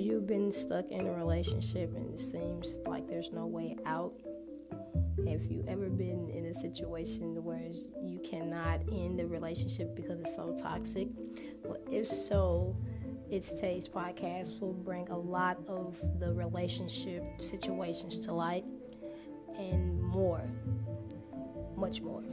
You've been stuck in a relationship and it seems like there's no way out? If you ever been in a situation where you cannot end the relationship because it's so toxic? Well, if so, It's Taste podcast will bring a lot of the relationship situations to light and more, much more.